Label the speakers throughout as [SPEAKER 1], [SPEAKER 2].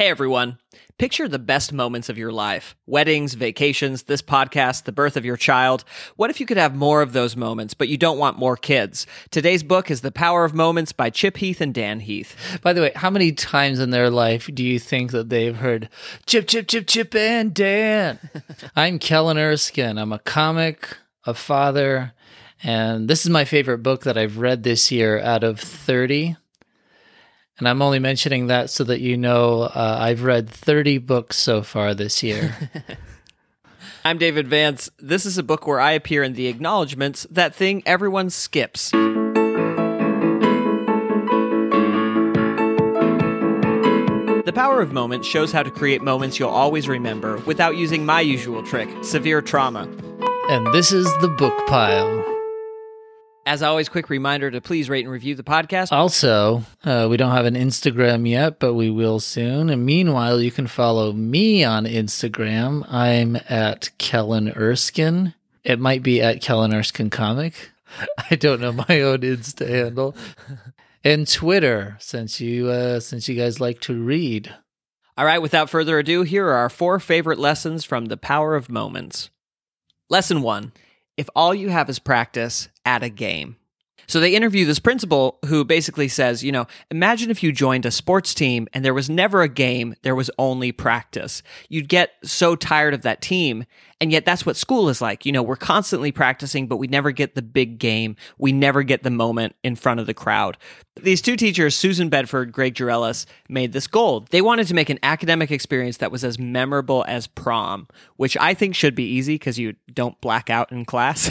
[SPEAKER 1] Hey everyone. Picture the best moments of your life weddings, vacations, this podcast, the birth of your child. What if you could have more of those moments, but you don't want more kids? Today's book is The Power of Moments by Chip Heath and Dan Heath.
[SPEAKER 2] By the way, how many times in their life do you think that they've heard Chip, Chip, Chip, Chip, and Dan? I'm Kellen Erskine. I'm a comic, a father, and this is my favorite book that I've read this year out of 30. And I'm only mentioning that so that you know uh, I've read 30 books so far this year.
[SPEAKER 1] I'm David Vance. This is a book where I appear in the acknowledgments, that thing everyone skips. The Power of Moments shows how to create moments you'll always remember without using my usual trick severe trauma.
[SPEAKER 2] and this is the book pile.
[SPEAKER 1] As always, quick reminder to please rate and review the podcast.
[SPEAKER 2] Also, uh, we don't have an Instagram yet, but we will soon. And meanwhile, you can follow me on Instagram. I'm at Kellen Erskine. It might be at Kellen Erskine Comic. I don't know my own Insta handle. And Twitter, since you uh, since you guys like to read.
[SPEAKER 1] All right, without further ado, here are our four favorite lessons from The Power of Moments. Lesson one If all you have is practice, add a game. So they interview this principal who basically says, you know, imagine if you joined a sports team and there was never a game, there was only practice. You'd get so tired of that team. And yet that's what school is like. You know, we're constantly practicing, but we never get the big game. We never get the moment in front of the crowd. These two teachers, Susan Bedford, Greg Jouriles, made this goal. They wanted to make an academic experience that was as memorable as prom, which I think should be easy because you don't black out in class.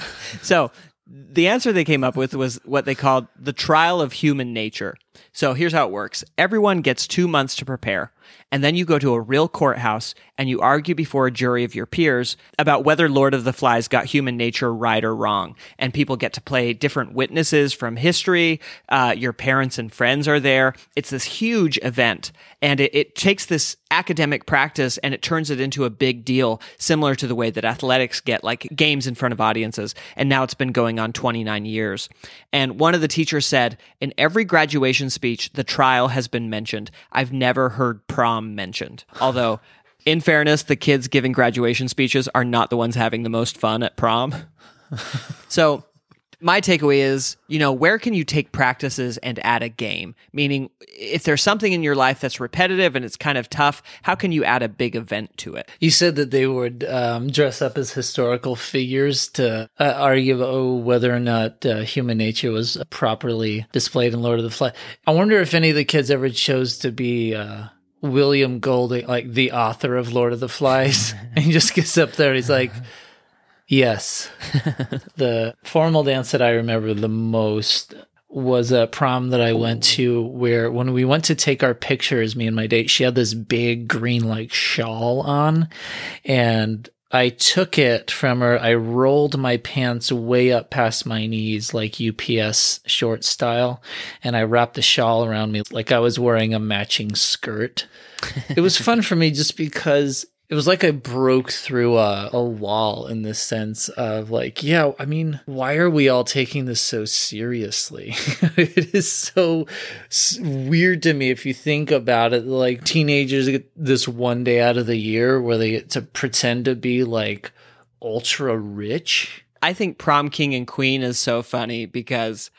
[SPEAKER 1] so the answer they came up with was what they called the trial of human nature. So here's how it works everyone gets two months to prepare, and then you go to a real courthouse and you argue before a jury of your peers about whether Lord of the Flies got human nature right or wrong. And people get to play different witnesses from history. Uh, your parents and friends are there. It's this huge event, and it, it takes this academic practice and it turns it into a big deal, similar to the way that athletics get like games in front of audiences. And now it's been going on 29 years. And one of the teachers said, in every graduation speech, the trial has been mentioned. I've never heard prom mentioned. Although, in fairness, the kids giving graduation speeches are not the ones having the most fun at prom. so, my takeaway is, you know, where can you take practices and add a game? Meaning, if there's something in your life that's repetitive and it's kind of tough, how can you add a big event to it?
[SPEAKER 2] You said that they would um, dress up as historical figures to uh, argue oh, whether or not uh, human nature was properly displayed in Lord of the Flies. I wonder if any of the kids ever chose to be uh, William Golding, like the author of Lord of the Flies, and he just gets up there and he's like, Yes. the formal dance that I remember the most was a prom that I went to where when we went to take our pictures, me and my date, she had this big green like shawl on and I took it from her. I rolled my pants way up past my knees, like UPS short style, and I wrapped the shawl around me like I was wearing a matching skirt. it was fun for me just because it was like I broke through a, a wall in the sense of like, yeah, I mean, why are we all taking this so seriously? it is so weird to me if you think about it. Like teenagers get this one day out of the year where they get to pretend to be like ultra rich.
[SPEAKER 1] I think Prom King and Queen is so funny because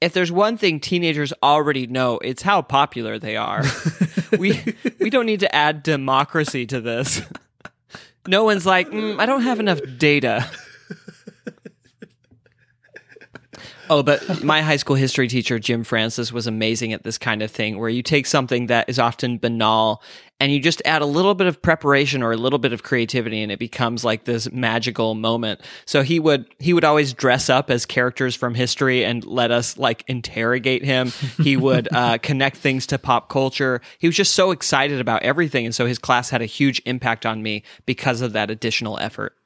[SPEAKER 1] if there's one thing teenagers already know, it's how popular they are. we we don't need to add democracy to this. No one's like, mm, I don't have enough data. Oh, but my high school history teacher, Jim Francis, was amazing at this kind of thing where you take something that is often banal and you just add a little bit of preparation or a little bit of creativity and it becomes like this magical moment. So he would, he would always dress up as characters from history and let us like interrogate him. He would uh, connect things to pop culture. He was just so excited about everything. And so his class had a huge impact on me because of that additional effort.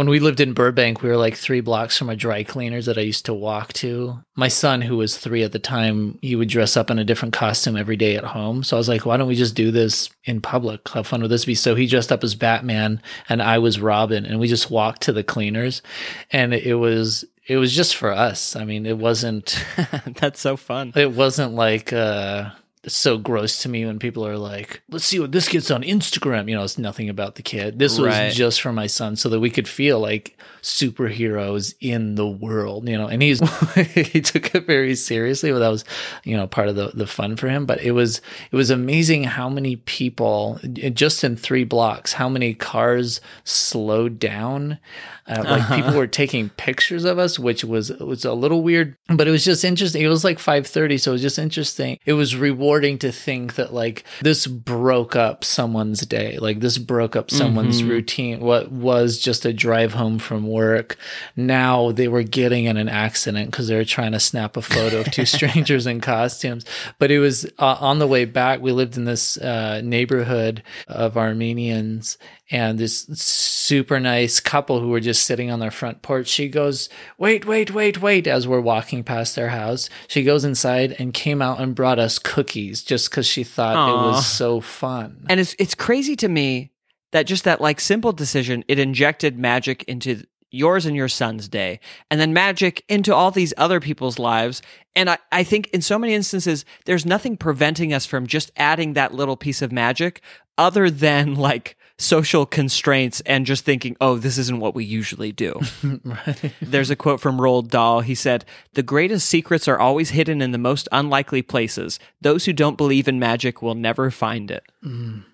[SPEAKER 2] When we lived in Burbank, we were like three blocks from a dry cleaners that I used to walk to. My son, who was three at the time, he would dress up in a different costume every day at home. So I was like, why don't we just do this in public? How fun would this be? So he dressed up as Batman and I was Robin and we just walked to the cleaners and it was it was just for us. I mean, it wasn't
[SPEAKER 1] That's so fun.
[SPEAKER 2] it wasn't like uh so gross to me when people are like, let's see what this gets on Instagram. You know, it's nothing about the kid. This was just for my son so that we could feel like superheroes in the world, you know. And he's he took it very seriously, but that was, you know, part of the the fun for him. But it was it was amazing how many people just in three blocks, how many cars slowed down. Uh, like people were taking pictures of us, which was was a little weird, but it was just interesting. It was like five thirty, so it was just interesting. It was rewarding to think that like this broke up someone's day, like this broke up someone's routine. What was just a drive home from work, now they were getting in an accident because they were trying to snap a photo of two strangers in costumes. But it was uh, on the way back. We lived in this uh, neighborhood of Armenians, and this super nice couple who were just sitting on their front porch. She goes, Wait, wait, wait, wait, as we're walking past their house. She goes inside and came out and brought us cookies just because she thought it was so fun.
[SPEAKER 1] And it's it's crazy to me that just that like simple decision it injected magic into yours and your son's day and then magic into all these other people's lives and I, I think in so many instances there's nothing preventing us from just adding that little piece of magic other than like social constraints and just thinking oh this isn't what we usually do
[SPEAKER 2] right.
[SPEAKER 1] there's a quote from Roald Dahl. He said, The greatest secrets are always hidden in the most unlikely places. Those who don't believe in magic will never find it. Mm.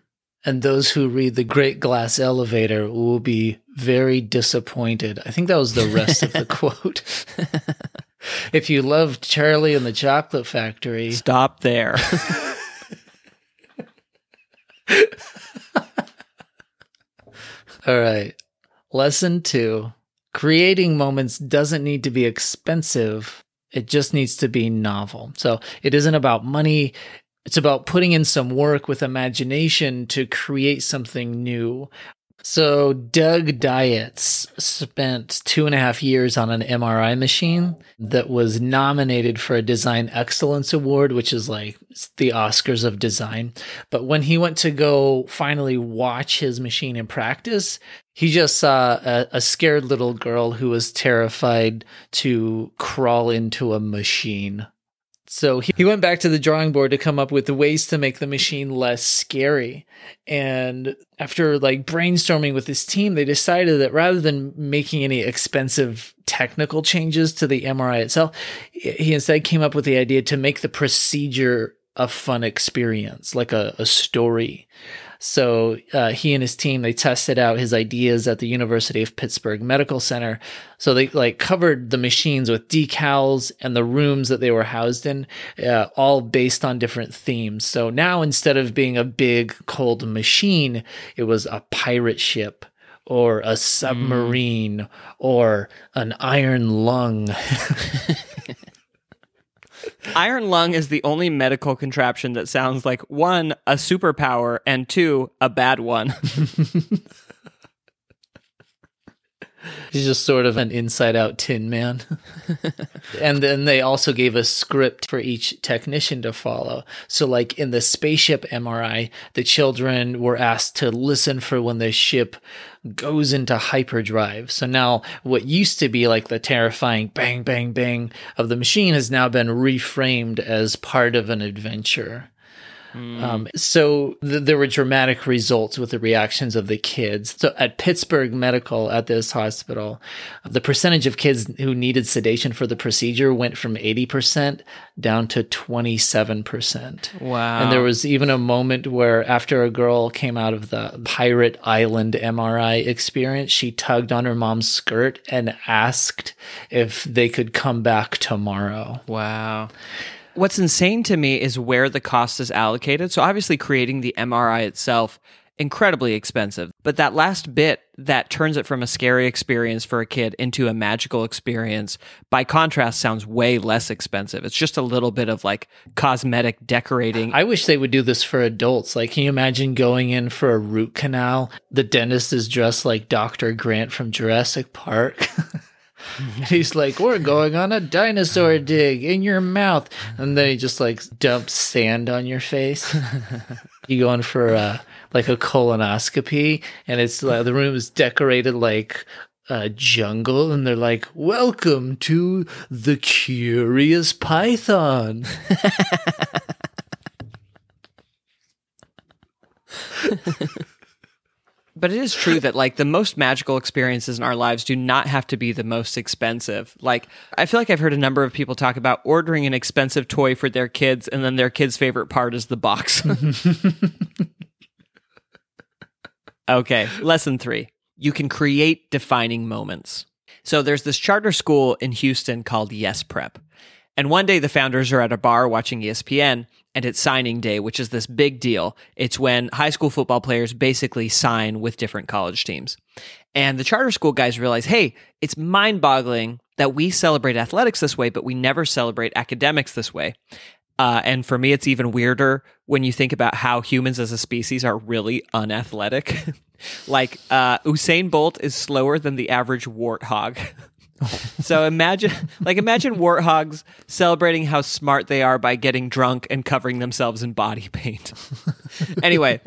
[SPEAKER 2] And those who read The Great Glass Elevator will be very disappointed. I think that was the rest of the quote. if you loved Charlie and the Chocolate Factory,
[SPEAKER 1] Stop there.
[SPEAKER 2] All right. Lesson two creating moments doesn't need to be expensive, it just needs to be novel. So it isn't about money. It's about putting in some work with imagination to create something new. So, Doug Dietz spent two and a half years on an MRI machine that was nominated for a Design Excellence Award, which is like the Oscars of design. But when he went to go finally watch his machine in practice, he just saw a, a scared little girl who was terrified to crawl into a machine. So he went back to the drawing board to come up with ways to make the machine less scary. And after like brainstorming with his team, they decided that rather than making any expensive technical changes to the MRI itself, he instead came up with the idea to make the procedure a fun experience, like a, a story. So uh, he and his team they tested out his ideas at the University of Pittsburgh Medical Center. So they like covered the machines with decals and the rooms that they were housed in, uh, all based on different themes. So now instead of being a big cold machine, it was a pirate ship or a submarine or an iron lung.
[SPEAKER 1] Iron lung is the only medical contraption that sounds like one, a superpower, and two, a bad one.
[SPEAKER 2] He's just sort of an inside out tin man. and then they also gave a script for each technician to follow. So, like in the spaceship MRI, the children were asked to listen for when the ship goes into hyperdrive. So now what used to be like the terrifying bang, bang, bang of the machine has now been reframed as part of an adventure. Um, so th- there were dramatic results with the reactions of the kids. So at Pittsburgh Medical, at this hospital, the percentage of kids who needed sedation for the procedure went from 80% down to 27%.
[SPEAKER 1] Wow.
[SPEAKER 2] And there was even a moment where, after a girl came out of the Pirate Island MRI experience, she tugged on her mom's skirt and asked if they could come back tomorrow.
[SPEAKER 1] Wow. What's insane to me is where the cost is allocated. So obviously creating the MRI itself incredibly expensive. But that last bit that turns it from a scary experience for a kid into a magical experience by contrast sounds way less expensive. It's just a little bit of like cosmetic decorating.
[SPEAKER 2] I wish they would do this for adults. Like, can you imagine going in for a root canal? The dentist is dressed like Dr. Grant from Jurassic Park. And he's like, We're going on a dinosaur dig in your mouth. And then he just like dumps sand on your face. you going for uh, like a colonoscopy, and it's like the room is decorated like a jungle, and they're like, Welcome to the Curious Python.
[SPEAKER 1] But it is true that like the most magical experiences in our lives do not have to be the most expensive. Like I feel like I've heard a number of people talk about ordering an expensive toy for their kids and then their kid's favorite part is the box. okay, lesson 3. You can create defining moments. So there's this charter school in Houston called Yes Prep. And one day the founders are at a bar watching ESPN and it's signing day, which is this big deal. It's when high school football players basically sign with different college teams. And the charter school guys realize, hey, it's mind boggling that we celebrate athletics this way, but we never celebrate academics this way. Uh, and for me, it's even weirder when you think about how humans as a species are really unathletic. like uh, Usain Bolt is slower than the average warthog. so imagine like imagine warthogs celebrating how smart they are by getting drunk and covering themselves in body paint. anyway,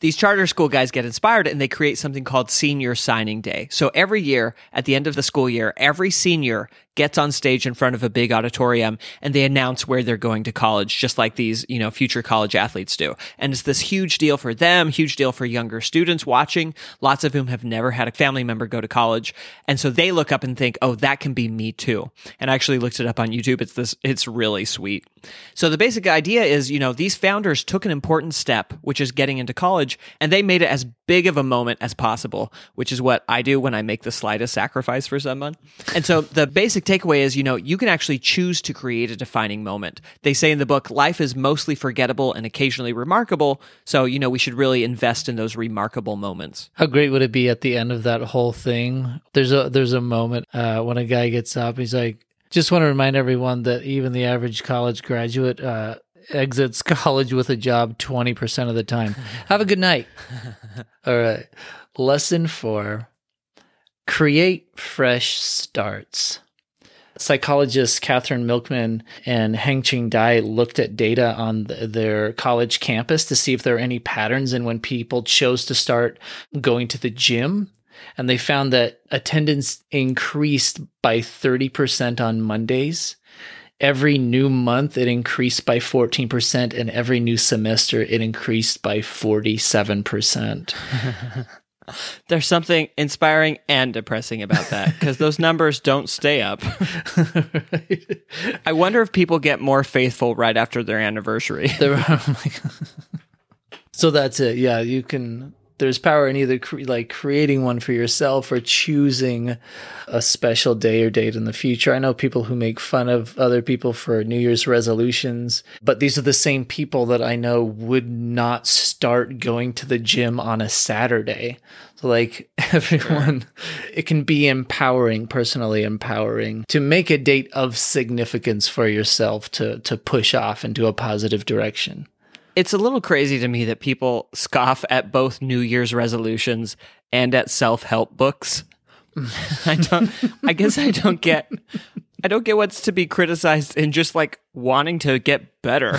[SPEAKER 1] these charter school guys get inspired and they create something called senior signing day. So every year at the end of the school year, every senior gets on stage in front of a big auditorium and they announce where they're going to college, just like these, you know, future college athletes do. And it's this huge deal for them, huge deal for younger students watching, lots of whom have never had a family member go to college. And so they look up and think, oh, that can be me too. And I actually looked it up on YouTube. It's this, it's really sweet. So the basic idea is, you know, these founders took an important step, which is getting into college, and they made it as big of a moment as possible, which is what I do when I make the slightest sacrifice for someone. And so the basic takeaway is, you know, you can actually choose to create a defining moment. They say in the book, life is mostly forgettable and occasionally remarkable. So, you know, we should really invest in those remarkable moments.
[SPEAKER 2] How great would it be at the end of that whole thing? There's a there's a moment uh, when a guy gets up, he's like, just want to remind everyone that even the average college graduate uh, exits college with a job 20% of the time. Have a good night. All right. Lesson four create fresh starts. Psychologists Katherine Milkman and Hengchen Dai looked at data on the, their college campus to see if there are any patterns in when people chose to start going to the gym and they found that attendance increased by 30% on Mondays. Every new month, it increased by 14%, and every new semester, it increased by 47%.
[SPEAKER 1] There's something inspiring and depressing about that because those numbers don't stay up. right. I wonder if people get more faithful right after their anniversary.
[SPEAKER 2] Oh so that's it. Yeah, you can there's power in either cre- like creating one for yourself or choosing a special day or date in the future. I know people who make fun of other people for New Year's resolutions, but these are the same people that I know would not start going to the gym on a Saturday. So like everyone, it can be empowering, personally empowering to make a date of significance for yourself to, to push off into a positive direction.
[SPEAKER 1] It's a little crazy to me that people scoff at both New Year's resolutions and at self-help books. I don't I guess I don't get I don't get what's to be criticized in just like wanting to get better.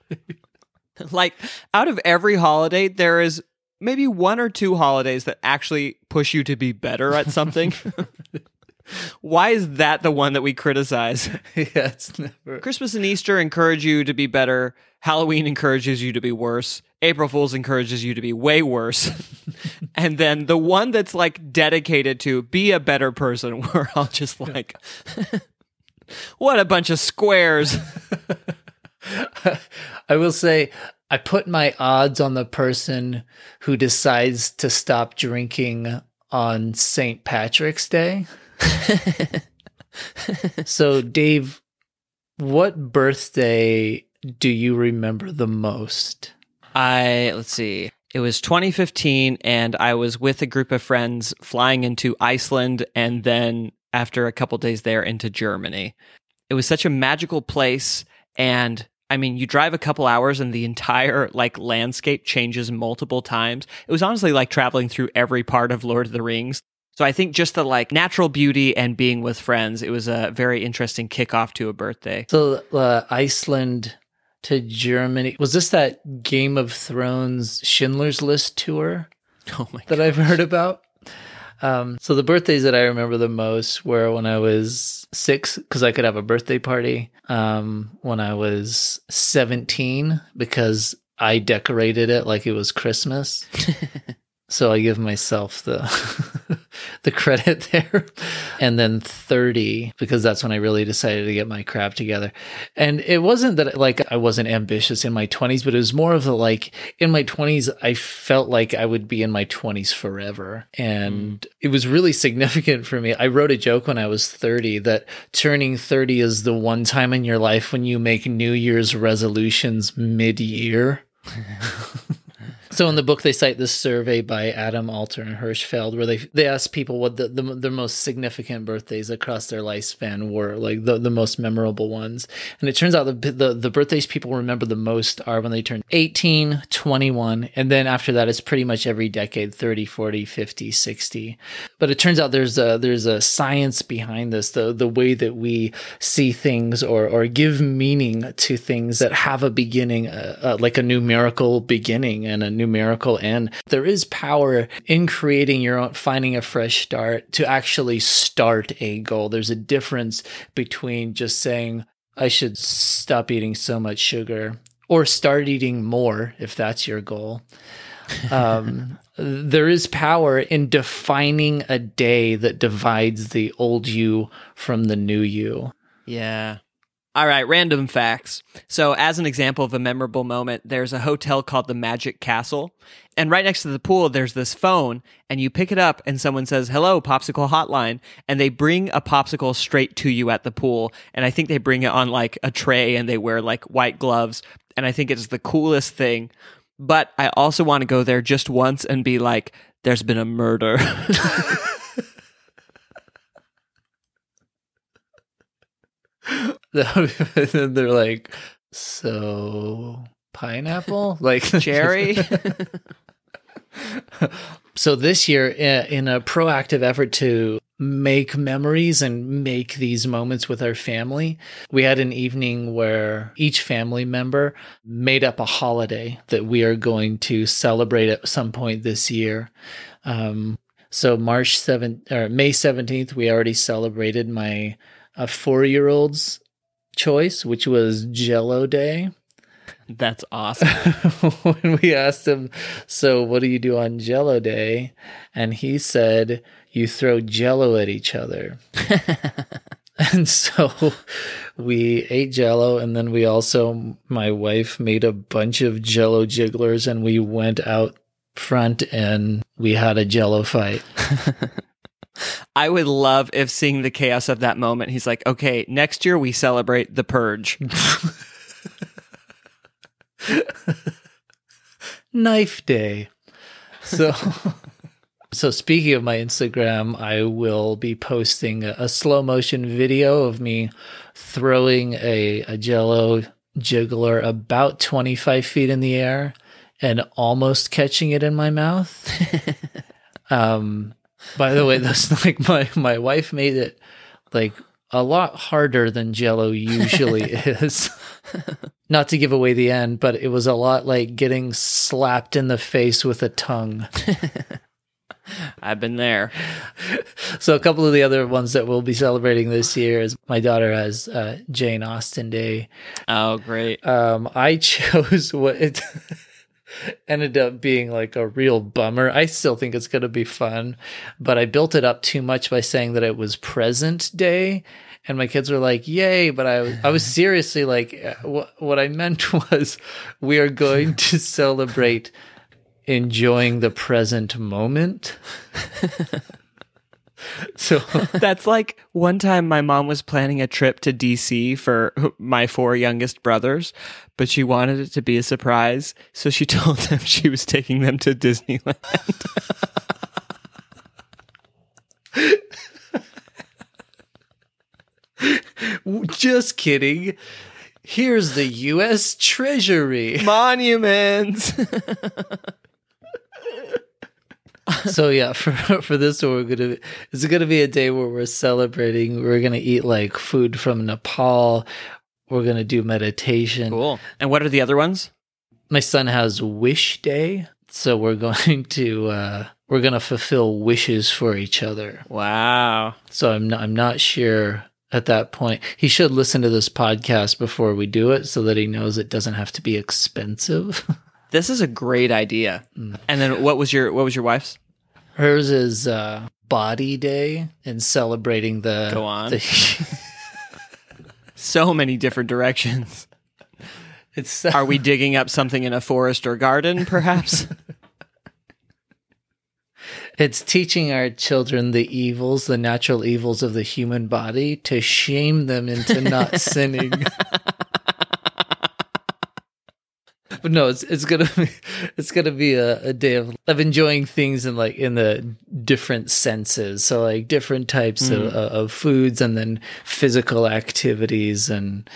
[SPEAKER 1] like out of every holiday there is maybe one or two holidays that actually push you to be better at something. Why is that the one that we criticize?
[SPEAKER 2] yeah, it's never.
[SPEAKER 1] Christmas and Easter encourage you to be better. Halloween encourages you to be worse. April Fool's encourages you to be way worse. and then the one that's like dedicated to be a better person, we're all just like, what a bunch of squares.
[SPEAKER 2] I will say, I put my odds on the person who decides to stop drinking on St. Patrick's Day. so, Dave, what birthday do you remember the most?
[SPEAKER 1] I, let's see. It was 2015, and I was with a group of friends flying into Iceland and then, after a couple days there, into Germany. It was such a magical place. And I mean, you drive a couple hours and the entire like landscape changes multiple times. It was honestly like traveling through every part of Lord of the Rings. So I think just the like natural beauty and being with friends, it was a very interesting kickoff to a birthday.
[SPEAKER 2] So uh, Iceland to Germany was this that Game of Thrones Schindler's List tour?
[SPEAKER 1] Oh my
[SPEAKER 2] that I've heard about. Um, so the birthdays that I remember the most were when I was six, because I could have a birthday party. Um, when I was seventeen, because I decorated it like it was Christmas. so I give myself the the credit there. And then 30 because that's when I really decided to get my crap together. And it wasn't that like I wasn't ambitious in my 20s, but it was more of the like in my 20s I felt like I would be in my 20s forever. And mm. it was really significant for me. I wrote a joke when I was 30 that turning 30 is the one time in your life when you make New Year's resolutions mid-year. So in the book, they cite this survey by Adam Alter and Hershfield, where they they asked people what the, the their most significant birthdays across their lifespan were, like the, the most memorable ones. And it turns out the, the the birthdays people remember the most are when they turn 18, 21, and then after that, it's pretty much every decade 30, 40, 50, 60. But it turns out there's a there's a science behind this, the the way that we see things or or give meaning to things that have a beginning, uh, uh, like a numerical beginning and a numerical end. There is power in creating your own, finding a fresh start to actually start a goal. There's a difference between just saying, I should stop eating so much sugar or start eating more if that's your goal. Um, there is power in defining a day that divides the old you from the new you.
[SPEAKER 1] Yeah. All right, random facts. So, as an example of a memorable moment, there's a hotel called the Magic Castle. And right next to the pool, there's this phone, and you pick it up, and someone says, Hello, Popsicle Hotline. And they bring a popsicle straight to you at the pool. And I think they bring it on like a tray, and they wear like white gloves. And I think it's the coolest thing. But I also want to go there just once and be like, There's been a murder.
[SPEAKER 2] then they're like, so pineapple, like
[SPEAKER 1] cherry.
[SPEAKER 2] so this year, in a proactive effort to make memories and make these moments with our family, we had an evening where each family member made up a holiday that we are going to celebrate at some point this year. Um, so March 7th or May 17th, we already celebrated my uh, four year old's choice, which was Jello Day.
[SPEAKER 1] That's awesome.
[SPEAKER 2] when we asked him, So, what do you do on Jello Day? And he said, You throw Jello at each other. and so we ate Jello. And then we also, my wife made a bunch of Jello jigglers and we went out front and we had a Jello fight.
[SPEAKER 1] I would love if seeing the chaos of that moment, he's like, okay, next year we celebrate the purge.
[SPEAKER 2] Knife day. So So speaking of my Instagram, I will be posting a, a slow motion video of me throwing a, a jello jiggler about 25 feet in the air and almost catching it in my mouth. um, by the way, that's like my my wife made it like a lot harder than Jello usually is. Not to give away the end, but it was a lot like getting slapped in the face with a tongue.
[SPEAKER 1] I've been there.
[SPEAKER 2] So a couple of the other ones that we'll be celebrating this year is my daughter has uh, Jane Austen Day.
[SPEAKER 1] Oh, great!
[SPEAKER 2] Um, I chose what it ended up being like a real bummer. I still think it's going to be fun, but I built it up too much by saying that it was present day. And my kids were like, "Yay!" But I, I was seriously like, uh, what, what I meant was, we are going to celebrate enjoying the present moment.
[SPEAKER 1] so that's like one time my mom was planning a trip to DC for my four youngest brothers, but she wanted it to be a surprise. So she told them she was taking them to Disneyland.
[SPEAKER 2] Just kidding. Here's the U.S. Treasury.
[SPEAKER 1] Monuments
[SPEAKER 2] so yeah, for for this one, we're gonna it's gonna be a day where we're celebrating. We're gonna eat like food from Nepal. We're gonna do meditation.
[SPEAKER 1] Cool. And what are the other ones?
[SPEAKER 2] My son has Wish Day, so we're going to uh, we're gonna fulfill wishes for each other.
[SPEAKER 1] Wow.
[SPEAKER 2] So I'm not, I'm not sure at that point. He should listen to this podcast before we do it, so that he knows it doesn't have to be expensive.
[SPEAKER 1] This is a great idea.
[SPEAKER 2] Mm.
[SPEAKER 1] And then what was your what was your wife's?
[SPEAKER 2] Hers is uh, Body Day and celebrating the.
[SPEAKER 1] Go on.
[SPEAKER 2] the-
[SPEAKER 1] So many different directions.
[SPEAKER 2] it's
[SPEAKER 1] Are we digging up something in a forest or garden, perhaps?
[SPEAKER 2] It's teaching our children the evils, the natural evils of the human body, to shame them into not sinning. but no, it's it's gonna be it's gonna be a, a day of of enjoying things in like in the different senses. So like different types of, of foods, and then physical activities, and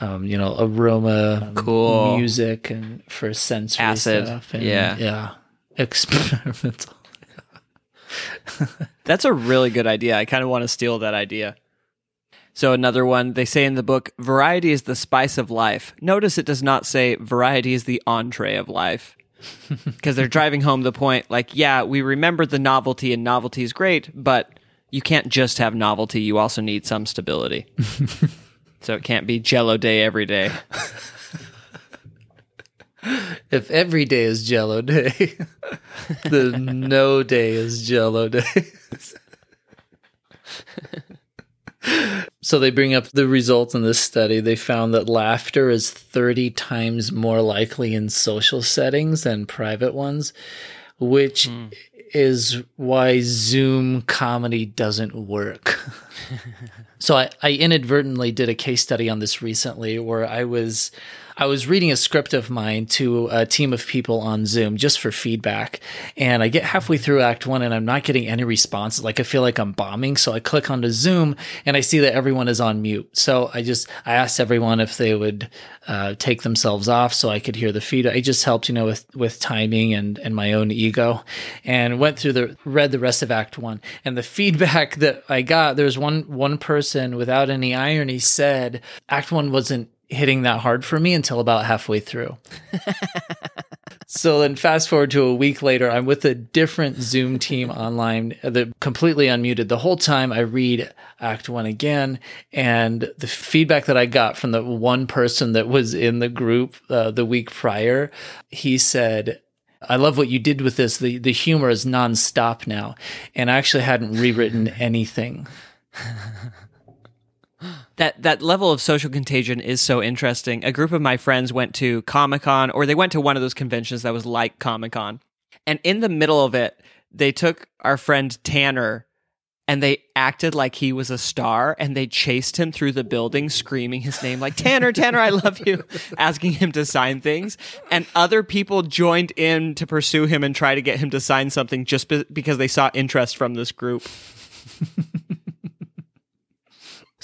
[SPEAKER 2] um, you know aroma, um,
[SPEAKER 1] Cool.
[SPEAKER 2] music, and for sensory
[SPEAKER 1] Acid.
[SPEAKER 2] stuff. And,
[SPEAKER 1] Yeah.
[SPEAKER 2] yeah, experimental.
[SPEAKER 1] That's a really good idea. I kind of want to steal that idea. So, another one, they say in the book, variety is the spice of life. Notice it does not say variety is the entree of life. Because they're driving home the point like, yeah, we remember the novelty and novelty is great, but you can't just have novelty. You also need some stability. so, it can't be jello day every day.
[SPEAKER 2] If every day is Jello Day, the no day is Jello Day. So they bring up the results in this study. They found that laughter is 30 times more likely in social settings than private ones, which hmm. is why Zoom comedy doesn't work. So I, I inadvertently did a case study on this recently where I was I was reading a script of mine to a team of people on Zoom just for feedback. And I get halfway through act one and I'm not getting any responses. Like I feel like I'm bombing. So I click onto Zoom and I see that everyone is on mute. So I just I asked everyone if they would uh, take themselves off so I could hear the feedback. It just helped, you know, with with timing and and my own ego. And went through the read the rest of act one. And the feedback that I got, there was one one person without any irony said act one wasn't hitting that hard for me until about halfway through. so then fast forward to a week later, I'm with a different Zoom team online, the completely unmuted. The whole time I read Act One again, and the feedback that I got from the one person that was in the group uh, the week prior, he said, I love what you did with this. The the humor is nonstop now. And I actually hadn't rewritten anything.
[SPEAKER 1] That that level of social contagion is so interesting. A group of my friends went to Comic Con, or they went to one of those conventions that was like Comic Con, and in the middle of it, they took our friend Tanner, and they acted like he was a star, and they chased him through the building, screaming his name like Tanner, Tanner, I love you, asking him to sign things, and other people joined in to pursue him and try to get him to sign something just be- because they saw interest from this group.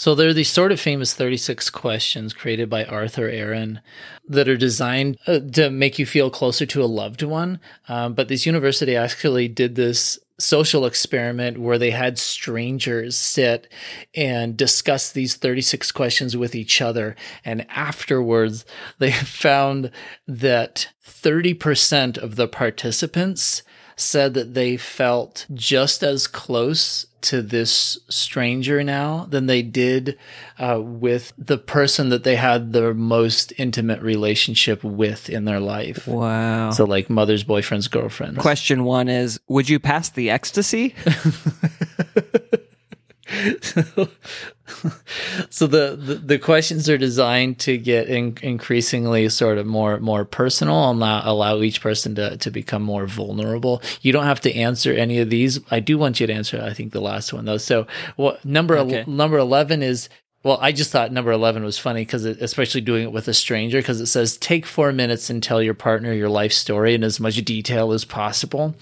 [SPEAKER 2] So there are these sort of famous 36 questions created by Arthur Aron that are designed uh, to make you feel closer to a loved one. Um, but this university actually did this social experiment where they had strangers sit and discuss these 36 questions with each other. And afterwards, they found that 30% of the participants said that they felt just as close to this stranger now than they did uh, with the person that they had the most intimate relationship with in their life.
[SPEAKER 1] Wow.
[SPEAKER 2] So, like mothers, boyfriends, girlfriends.
[SPEAKER 1] Question one is Would you pass the ecstasy?
[SPEAKER 2] so the, the the questions are designed to get in, increasingly sort of more more personal and allow, allow each person to, to become more vulnerable you don't have to answer any of these i do want you to answer i think the last one though so what number el-
[SPEAKER 1] Okay.
[SPEAKER 2] number 11 is well, I just thought number 11 was funny because especially doing it with a stranger, because it says take four minutes and tell your partner your life story in as much detail as possible.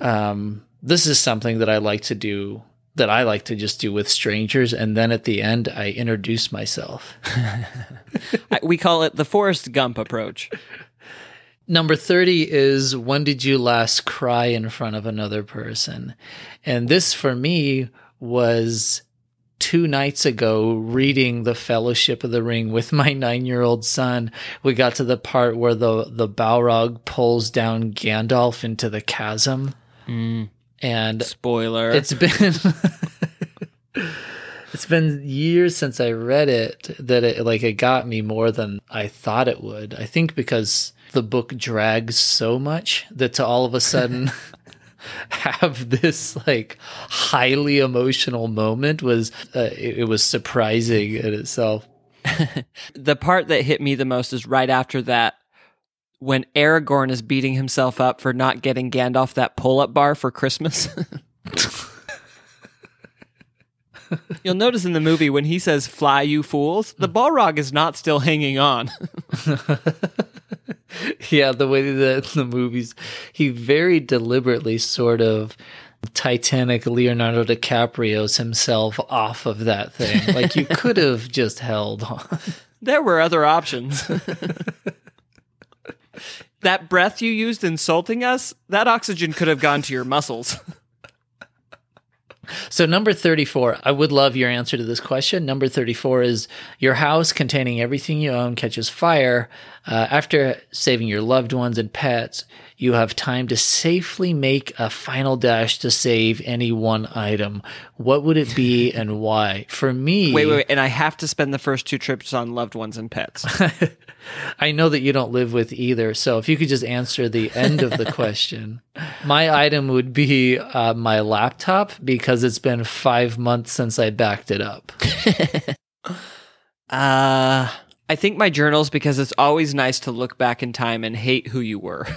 [SPEAKER 2] Um, this is something that I like to do, that I like to just do with strangers. And then at the end, I introduce myself.
[SPEAKER 1] We call it the Forrest Gump approach.
[SPEAKER 2] Number 30 is when did you last cry in front of another person? And this for me was two nights ago reading the Fellowship of the Ring with my nine year old son. We got to the part where the, the Balrog pulls down Gandalf into the chasm. Mm. And
[SPEAKER 1] Spoiler.
[SPEAKER 2] it's been It's been years since I read it that it like it got me more than I thought it would. I think because the book drags so much that to all of a sudden have this like highly emotional moment was uh, it, it was surprising in itself.
[SPEAKER 1] the part that hit me the most is right after that when Aragorn is beating himself up for not getting Gandalf that pull up bar for Christmas. You'll notice in the movie when he says "Fly, you fools," the Balrog is not still hanging on.
[SPEAKER 2] yeah, the way that the movies, he very deliberately sort of Titanic Leonardo DiCaprio's himself off of that thing. Like you could have just held on.
[SPEAKER 1] There were other options. that breath you used insulting us, that oxygen could have gone to your muscles.
[SPEAKER 2] So, number 34, I would love your answer to this question. Number 34 is Your house containing everything you own catches fire. Uh, after saving your loved ones and pets, you have time to safely make a final dash to save any one item. What would it be and why? For me.
[SPEAKER 1] Wait, wait, wait. And I have to spend the first two trips on loved ones and pets.
[SPEAKER 2] I know that you don't live with either. So if you could just answer the end of the question, my item would be uh, my laptop because it's been five months since I backed it up.
[SPEAKER 1] uh, I think my journals because it's always nice to look back in time and hate who you were.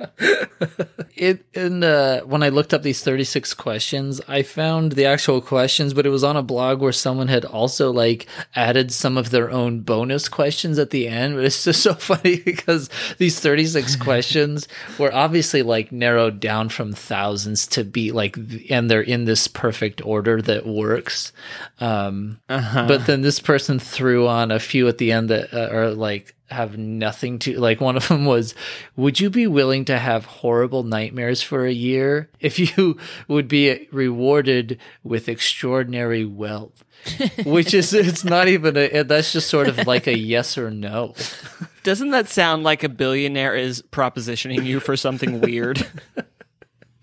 [SPEAKER 2] it in uh, when I looked up these 36 questions, I found the actual questions, but it was on a blog where someone had also like added some of their own bonus questions at the end. But it's just so funny because these 36 questions were obviously like narrowed down from thousands to be like, and they're in this perfect order that works. Um, uh-huh. But then this person threw on a few at the end that uh, are like have nothing to like one of them was would you be willing to have horrible nightmares for a year if you would be rewarded with extraordinary wealth which is it's not even a that's just sort of like a yes or no
[SPEAKER 1] doesn't that sound like a billionaire is propositioning you for something weird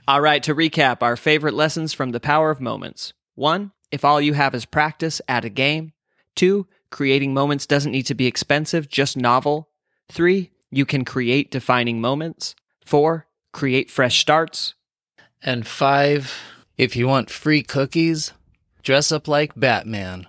[SPEAKER 1] all right to recap our favorite lessons from the power of moments one if all you have is practice add a game two Creating moments doesn't need to be expensive, just novel. Three, you can create defining moments. Four, create fresh starts.
[SPEAKER 2] And five, if you want free cookies, dress up like Batman.